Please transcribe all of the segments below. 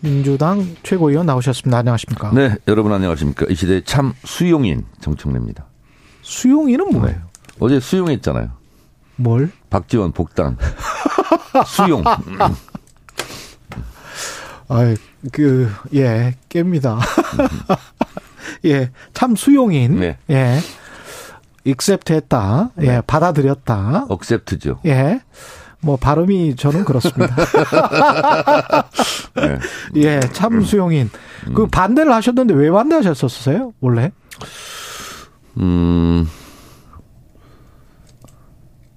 민주당 최고위원 나오셨습니다. 안녕하십니까? 네, 여러분 안녕하십니까? 이 시대 참 수용인 정청래입니다. 수용이는 뭐예요? 네. 어제 수용했잖아요. 뭘? 박지원 복당. 수용. 아, 그, 예, 깹니다. 예, 참 수용인. 네. 예. 익셉트 했다. 예, 네. 받아들였다. 억셉트죠. 예. 뭐 발음이 저는 그렇습니다. 네. 예, 참 수용인. 음. 그 반대를 하셨는데 왜 반대하셨었어요? 원래? 음.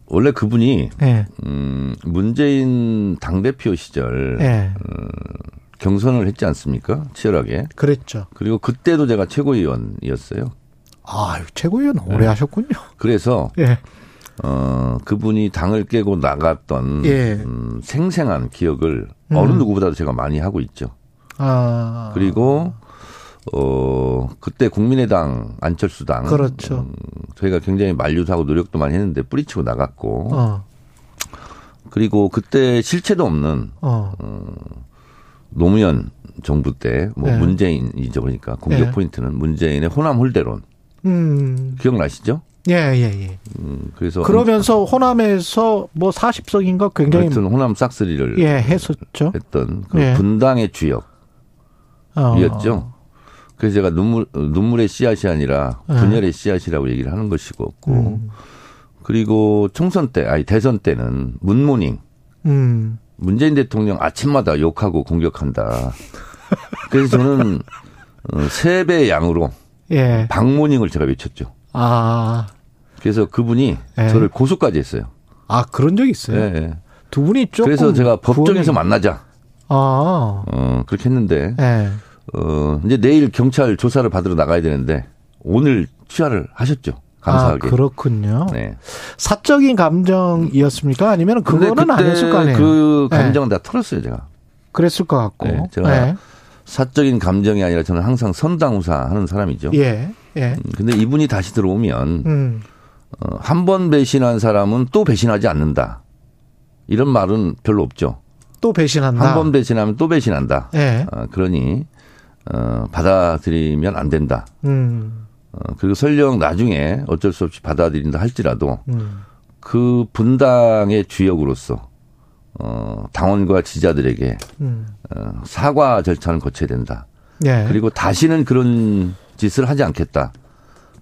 원래 그분이 네. 음, 문재인 당 대표 시절 네. 음, 경선을 했지 않습니까? 치열하게. 그랬죠. 그리고 그때도 제가 최고위원이었어요. 아, 최고위원 오래 네. 하셨군요. 그래서 예. 어, 그분이 당을 깨고 나갔던 예. 음, 생생한 기억을 음. 어느 누구보다도 제가 많이 하고 있죠. 아. 그리고 어, 그때 국민의당 안철수당 그렇죠. 음, 저희가 굉장히 만류하고 노력도 많이 했는데 뿌리치고 나갔고 어. 그리고 그때 실체도 없는 어. 어 노무현 정부 때뭐 네. 문재인이죠 그러니까 공격 네. 포인트는 문재인의 호남 홀대론 음. 기억나시죠? 예, 예, 예. 음, 그래서 그러면서 호남에서 뭐 40석인가 굉장히 하여튼 호남 싹쓸이를 예, 했었죠. 했던 그 예. 분당의 주역이었죠. 어. 그래서 제가 눈물 눈물의 씨앗이 아니라 예. 분열의 씨앗이라고 얘기를 하는 것이고 음. 그리고 총선 때 아니 대선 때는 문모닝 음. 문재인 대통령 아침마다 욕하고 공격한다. 그래서 저는 어, 세배 양으로 예. 박모닝을 제가 외쳤죠. 아. 그래서 그분이 예. 저를 고소까지 했어요. 아, 그런 적 있어요? 예. 예. 두 분이 조금. 그래서 제가 법정에서 구원이... 만나자. 아. 어, 그렇게 했는데. 예. 어, 이제 내일 경찰 조사를 받으러 나가야 되는데 오늘 취하를 하셨죠. 감사하게. 아, 그렇군요. 네. 사적인 감정이었습니까? 아니면 그거는 아니었을 거 아니에요? 그 예. 감정은 네. 다 털었어요, 제가. 그랬을 것 같고. 네, 제가 네. 사적인 감정이 아니라 저는 항상 선당우사 하는 사람이죠. 예. 예. 음, 근데 이분이 다시 들어오면 음. 어, 한 번 배신한 사람은 또 배신하지 않는다. 이런 말은 별로 없죠. 또 배신한다. 한 번 배신하면 또 배신한다. 예. 어, 그러니 어, 받아들이면 안 된다. 음. 어, 그리고 설령 나중에 어쩔 수 없이 받아들인다 할지라도 음. 그 분당의 주역으로서 어, 당원과 지자들에게 음. 어, 사과 절차는 거쳐야 된다. 예. 그리고 다시는 그런 짓을 하지 않겠다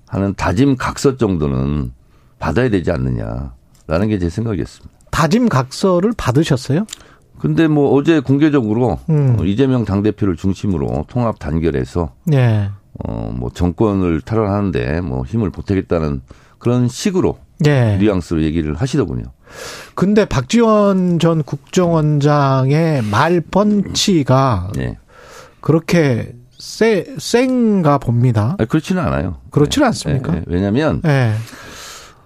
하는 다짐 각서 정도는 받아야 되지 않느냐라는 게 제 생각이었습니다. 다짐 각서를 받으셨어요? 근데 뭐 어제 공개적으로 음. 어, 이재명 당대표를 중심으로 통합 단결해서 예. 어뭐 정권을 탈환하는데 뭐 힘을 보태겠다는 그런 식으로 예. 뉘앙스로 얘기를 하시더군요. 근데 박지원 전 국정원장의 말 펀치가 네. 그렇게 세, 센가 봅니다. 아니, 그렇지는 않아요. 그렇지는 네. 않습니까? 네. 왜냐하면 네. 어,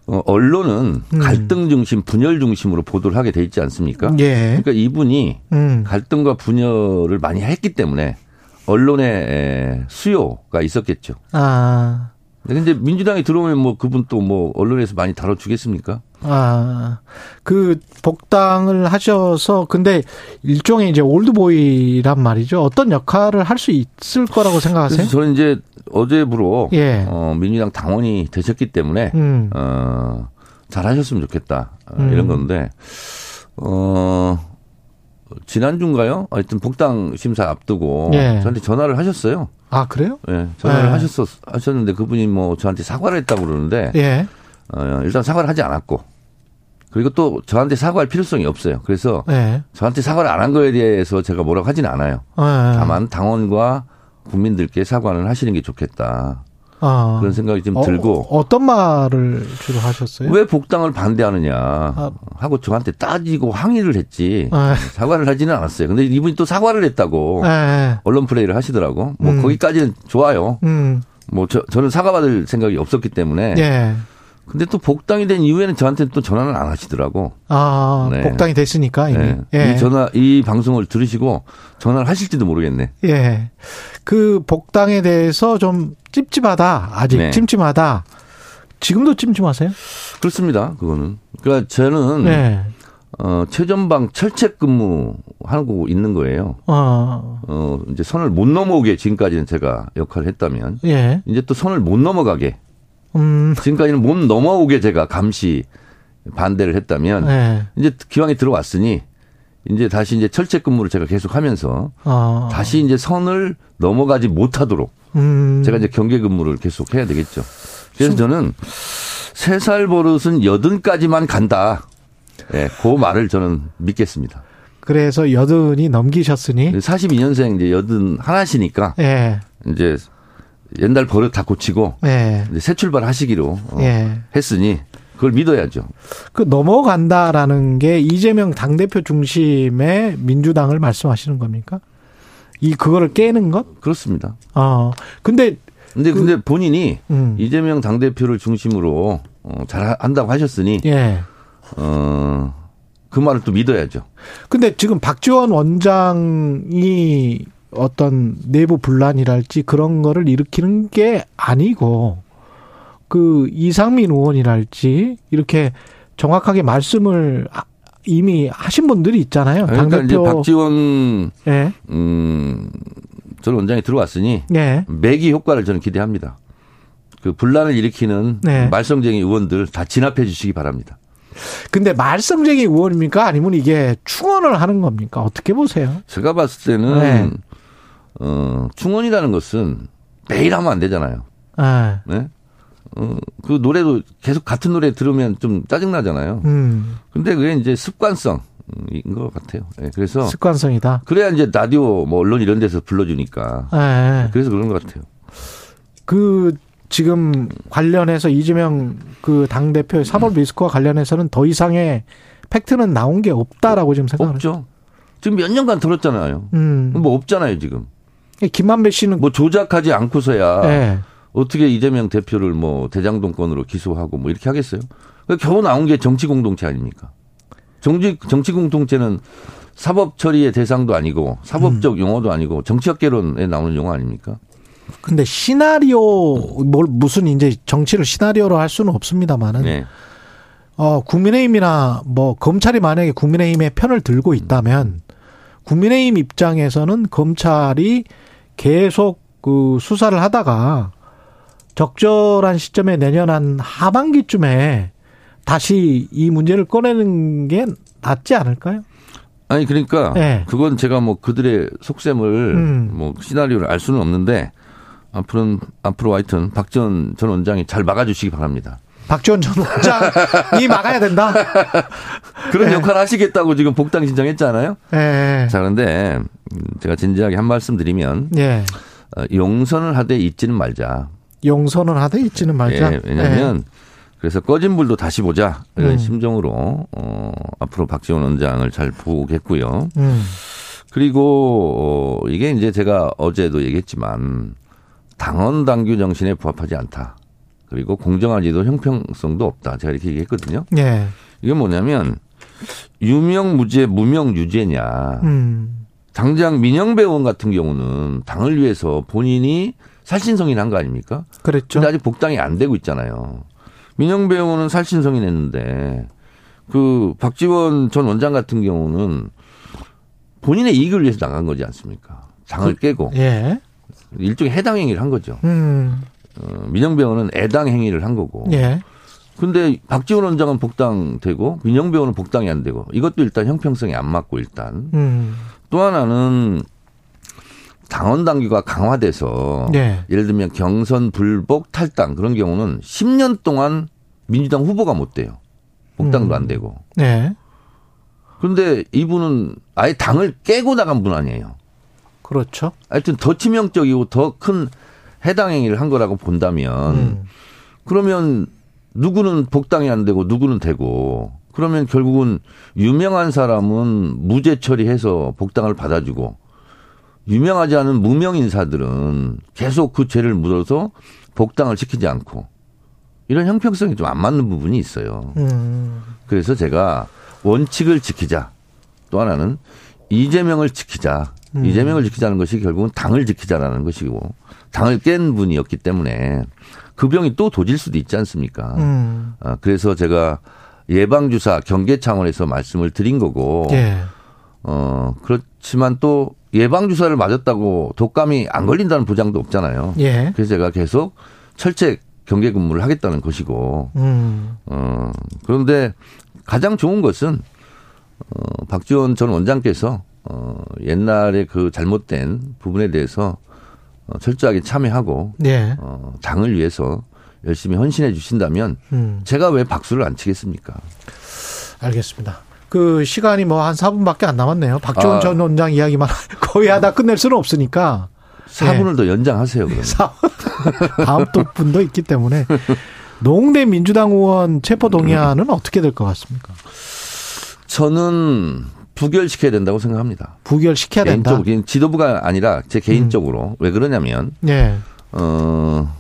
언론은 음. 갈등 중심, 분열 중심으로 보도를 하게 돼 있지 않습니까? 예. 그러니까 이분이 음. 갈등과 분열을 많이 했기 때문에 언론의 수요가 있었겠죠. 아. 근데 민주당이 들어오면 뭐 그분 또 뭐 언론에서 많이 다뤄주겠습니까? 아, 그 복당을 하셔서 근데 일종의 이제 올드보이란 말이죠. 어떤 역할을 할 수 있을 거라고 생각하세요? 저는 이제 어제부로 예. 어, 민주당 당원이 되셨기 때문에 음. 어, 잘하셨으면 좋겠다 어, 음. 이런 건데 어. 지난 주인가요? 하여튼 복당 심사 앞두고 예. 저한테 전화를 하셨어요. 아 그래요? 예, 전화를 예. 하셨었 하셨는데 그분이 뭐 저한테 사과를 했다고 그러는데 예. 어, 일단 사과를 하지 않았고 그리고 또 저한테 사과할 필요성이 없어요. 그래서 예. 저한테 사과를 안 한 거에 대해서 제가 뭐라고 하지는 않아요. 예. 다만 당원과 국민들께 사과를 하시는 게 좋겠다. 아. 그런 생각이 좀 어, 들고 어 떤 말을 주로 하셨어요? 왜 복당을 반대하느냐 아. 하고 저한테 따지고 항의를 했지 아. 사과를 하지는 않았어요. 근데 이분이 또 사과를 했다고 아. 언론 플레이를 하시더라고. 뭐 음. 거기까지는 좋아요. 음. 뭐 저, 저는 사과받을 생각이 없었기 때문에. 예. 근데 또 복당이 된 이후에는 저한테 또 전화를 안 하시더라고. 아, 네. 복당이 됐으니까 이미. 네. 예. 이 전화 이 방송을 들으시고 전화를 하실지도 모르겠네. 예. 그 복당에 대해서 좀 찝찝하다. 아직 네. 찜찜하다. 지금도 찜찜하세요? 그렇습니다. 그거는. 그러니까 저는 네. 어, 최전방 철책 근무 하고 있는 거예요. 어. 어, 이제 선을 못 넘어오게 지금까지는 제가 역할을 했다면. 예. 이제 또 선을 못 넘어가게. 음. 지금까지는 못 넘어오게 제가 감시 반대를 했다면. 예. 이제 기왕에 들어왔으니 이제 다시 이제 철책 근무를 제가 계속 하면서. 어. 다시 이제 선을 넘어가지 못하도록. 음. 제가 이제 경계 근무를 계속 해야 되겠죠. 그래서 저는 세 살 버릇은 여든까지만 간다. 예, 네, 그 말을 저는 믿겠습니다. 그래서 여든이 넘기셨으니 42년생 이제 여든 하나시니까 예. 이제 옛날 버릇 다 고치고 예. 새 출발 하시기로 어, 예. 했으니 그걸 믿어야죠. 그 넘어간다라는 게 이재명 당 대표 중심의 민주당을 말씀하시는 겁니까? 이 그거를 깨는 것? 그렇습니다. 어. 근데 근데 그, 근데 본인이 음. 이재명 당 대표를 중심으로 어, 잘 한다고 하셨으니 예. 어, 그 말을 또 믿어야죠. 근데 지금 박지원 원장이 어떤 내부 분란이랄지 그런 거를 일으키는 게 아니고 그 이상민 의원이랄지 이렇게 정확하게 말씀을 이미 하신 분들이 있잖아요. 그러니까 당대표. 이제 박지원 네. 음, 전 원장이 들어왔으니 네. 매기 효과를 저는 기대합니다. 그 분란을 일으키는 네. 말썽쟁이 의원들 다 진압해 주시기 바랍니다. 근데 말썽쟁이 의원입니까? 아니면 이게 충원을 하는 겁니까? 어떻게 보세요? 제가 봤을 때는 네. 어, 충원이라는 것은 매일 하면 안 되잖아요. 아. 네. 어, 그 노래도 계속 같은 노래 들으면 좀 짜증나잖아요. 음. 근데 그게 이제 습관성. 인것 같아요. 네, 그래서 습관성이다. 그래야 이제 라디오 뭐 언론 이런 데서 불러주니까. 네. 그래서 그런 것 같아요. 그 지금 관련해서 이재명 그 당 대표의 사법 리스크와 관련해서는 더 이상의 팩트는 나온 게 없다라고 지금 생각하죠. 없죠. 지금 몇 년간 들었잖아요. 음. 뭐 없잖아요 지금. 김만배 씨는 뭐 조작하지 않고서야 네. 어떻게 이재명 대표를 뭐 대장동권으로 기소하고 뭐 이렇게 하겠어요? 그러니까 겨우 나온 게 정치 공동체 아닙니까? 정치 정치 공동체는 사법 처리의 대상도 아니고 사법적 음. 용어도 아니고 정치학 개론에 나오는 용어 아닙니까? 근데 시나리오 뭘 무슨 이제 정치를 시나리오로 할 수는 없습니다만은 네. 어 국민의힘이나 뭐 검찰이 만약에 국민의힘의 편을 들고 있다면 국민의힘 입장에서는 검찰이 계속 그 수사를 하다가 적절한 시점에 내년 한 하반기쯤에 다시 이 문제를 꺼내는 게 낫지 않을까요? 아니 그러니까 네. 그건 제가 뭐 그들의 속셈을 음. 뭐 시나리오를 알 수는 없는데 앞으로는 앞으로 하여튼 박지원 전 원장이 잘 막아주시기 바랍니다. 박지원 전 원장이 막아야 된다. 그런 네. 역할을 하시겠다고 지금 복당 신청했잖아요. 네. 자 그런데 제가 진지하게 한 말씀 드리면 네. 용선을 하되 잊지는 말자. 용선을 하되 잊지는 말자. 예, 왜냐하면 네. 그래서 꺼진 불도 다시 보자 이런 음. 심정으로 어, 앞으로 박지원 원장을 잘 보겠고요. 음. 그리고 어, 이게 이제 제가 어제도 얘기했지만 당원 당규 정신에 부합하지 않다. 그리고 공정하지도 형평성도 없다. 제가 이렇게 얘기했거든요. 네. 이게 뭐냐면 유명 무죄 무명 유죄냐. 음. 당장 민영배 의원 같은 경우는 당을 위해서 본인이 살신성인 거 아닙니까? 그랬죠. 근데 아직 복당이 안 되고 있잖아요. 민영배 의원은 살신성인 했는데 그 박지원 전 원장 같은 경우는 본인의 이익을 위해서 나간 거지 않습니까? 당을 그, 깨고. 예. 일종의 해당 행위를 한 거죠. 음. 어, 민영배우는 애당 행위를 한 거고. 예. 근데 박지원 원장은 복당되고 민영배우는 복당이 안 되고 이것도 일단 형평성이 안 맞고 일단 음. 또 하나는 당원 당규가 강화돼서 네. 예를 들면 경선 불복 탈당 그런 경우는 10년 동안 민주당 후보가 못 돼요. 복당도 음. 안 되고. 네. 그런데 이분은 아예 당을 깨고 나간 분 아니에요. 그렇죠. 하여튼 더 치명적이고 더 큰 해당 행위를 한 거라고 본다면 음. 그러면 누구는 복당이 안 되고 누구는 되고 그러면 결국은 유명한 사람은 무죄 처리해서 복당을 받아주고 유명하지 않은 무명 인사들은 계속 그 죄를 묻어서 복당을 시키지 않고 이런 형평성이 좀 안 맞는 부분이 있어요. 음. 그래서 제가 원칙을 지키자. 또 하나는 이재명을 지키자. 음. 이재명을 지키자는 것이 결국은 당을 지키자라는 것이고 당을 깬 분이었기 때문에 그 병이 또 도질 수도 있지 않습니까? 음. 아, 그래서 제가 예방주사 경계 차원에서 말씀을 드린 거고, 예. 어, 그렇지만 또 예방주사를 맞았다고 독감이 안 걸린다는 보장도 없잖아요. 예. 그래서 제가 계속 철책 경계 근무를 하겠다는 것이고, 음. 어, 그런데 가장 좋은 것은, 어, 박지원 전 원장께서, 어, 옛날에 그 잘못된 부분에 대해서 어, 철저하게 참여하고, 예. 어, 당을 위해서 열심히 헌신해 주신다면, 음. 제가 왜 박수를 안 치겠습니까? 알겠습니다. 그 시간이 뭐 한 4분밖에 안 남았네요. 박지원 아. 전 원장 이야기만 거의 하다 끝낼 수는 없으니까. 4분을 네. 더 연장하세요, 그러면. 다음 또 분도 있기 때문에. 농대 민주당 의원 체포 동의안은 어떻게 될 것 같습니까? 저는 부결시켜야 된다고 생각합니다. 부결시켜야 된다. 개인적으로 지도부가 아니라 제 개인적으로 음. 왜 그러냐면 네. 어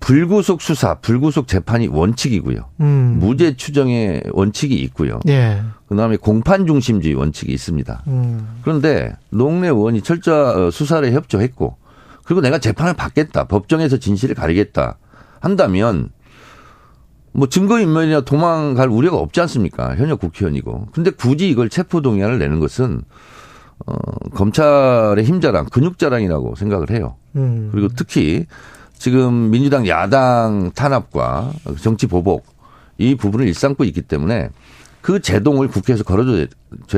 불구속 수사, 불구속 재판이 원칙이고요. 음. 무죄 추정의 원칙이 있고요. 예. 그다음에 공판 중심주의 원칙이 있습니다. 음. 그런데 농내 의원이 철저 수사를 협조했고 그리고 내가 재판을 받겠다. 법정에서 진실을 가리겠다. 한다면 뭐 증거인멸이나 도망갈 우려가 없지 않습니까? 현역 국회의원이고. 근데 굳이 이걸 체포동의안을 내는 것은 어, 검찰의 힘자랑, 근육자랑이라고 생각을 해요. 음. 그리고 특히 지금 민주당 야당 탄압과 정치 보복 이 부분을 일삼고 있기 때문에 그 제동을 국회에서 걸어줘야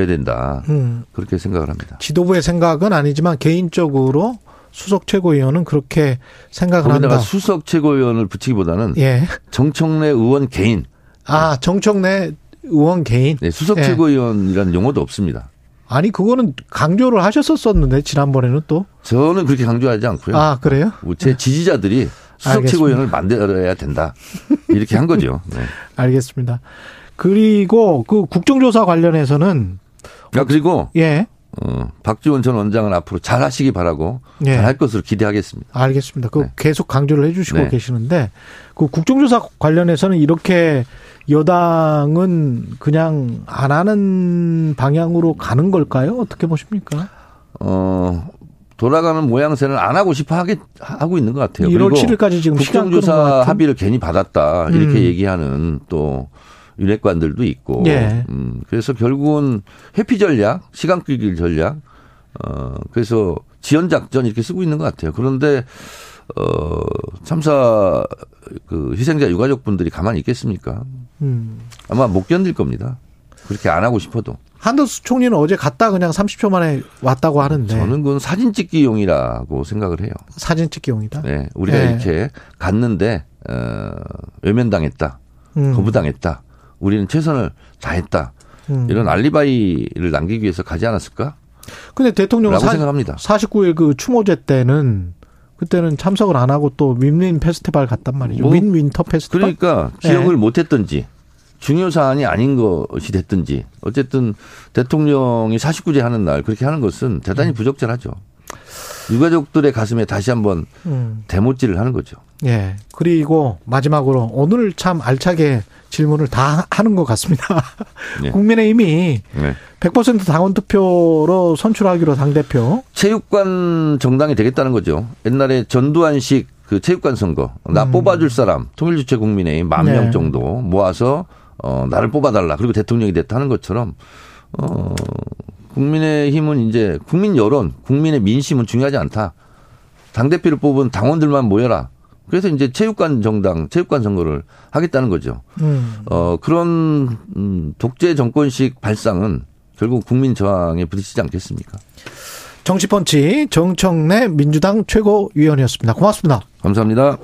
된다. 음. 그렇게 생각을 합니다. 지도부의 생각은 아니지만 개인적으로 수석 최고위원은 그렇게 생각을 한다. 수석 최고위원을 붙이기보다는 예. 정청래 의원 개인. 아 정청래 의원 개인. 네, 수석 예. 최고위원이라는 용어도 없습니다. 아니 그거는 강조를 하셨었었는데 지난번에는 또 저는 그렇게 강조하지 않고요. 아 그래요? 제 네. 지지자들이 수석 최고위원을 만들어야 된다 이렇게 한 거죠. 네. 알겠습니다. 그리고 그 국정조사 관련해서는 아 그리고 예. 어, 박지원 전 원장은 앞으로 잘 하시기 바라고 예. 잘할 것으로 기대하겠습니다. 알겠습니다. 그 네. 계속 강조를 해주시고 네. 계시는데 그 국정조사 관련해서는 이렇게 여당은 그냥 안 하는 방향으로 가는 걸까요? 어떻게 보십니까? 어, 돌아가는 모양새는 안 하고 싶어 하게 하고 있는 것 같아요. 1월 7일까지 지금 국정조사 합의를 괜히 받았다 이렇게 음. 얘기하는 또 윤핵관들도 있고. 예. 음, 그래서 결국은 회피 전략, 시간 끌기 전략, 어, 그래서 지연 작전 이렇게 쓰고 있는 것 같아요. 그런데 어, 참사 그 희생자 유가족분들이 가만히 있겠습니까? 음. 아마 못 견딜 겁니다. 그렇게 안 하고 싶어도. 한덕수 총리는 어제 갔다 그냥 30초 만에 왔다고 하는데. 저는 그건 사진 찍기용이라고 생각을 해요. 사진 찍기용이다? 네. 우리가 네. 이렇게 갔는데, 어, 외면당했다. 음. 거부당했다. 우리는 최선을 다했다. 음. 이런 알리바이를 남기기 위해서 가지 않았을까? 근데 대통령은 사, 생각합니다. 49일 그 추모제 때는 그때는 참석을 안 하고 또 윈윈 페스티벌 갔단 말이죠. 뭐, 윈윈터 페스티벌. 그러니까 기억을 네. 못 했던지 중요 사안이 아닌 것이 됐든지 어쨌든 대통령이 49제 하는 날 그렇게 하는 것은 대단히 음. 부적절하죠. 유가족들의 가슴에 다시 한번 음. 대못질을 하는 거죠. 예. 그리고 마지막으로 오늘 참 알차게 질문을 다 하는 것 같습니다. 네. 국민의힘이 네. 100% 당원 투표로 선출하기로 당대표. 체육관 정당이 되겠다는 거죠. 옛날에 전두환식 그 체육관 선거. 나 음. 뽑아줄 사람, 통일주체 국민의힘 만명 네. 정도 모아서 어, 나를 뽑아달라. 그리고 대통령이 됐다는 것처럼 어, 국민의힘은 이제 국민 여론, 국민의 민심은 중요하지 않다. 당 대표를 뽑은 당원들만 모여라. 그래서 이제 체육관 정당, 체육관 선거를 하겠다는 거죠. 음. 어, 그런, 음, 독재 정권식 발상은 결국 국민 저항에 부딪히지 않겠습니까? 정치펀치 정청래 민주당 최고위원이었습니다. 고맙습니다. 감사합니다.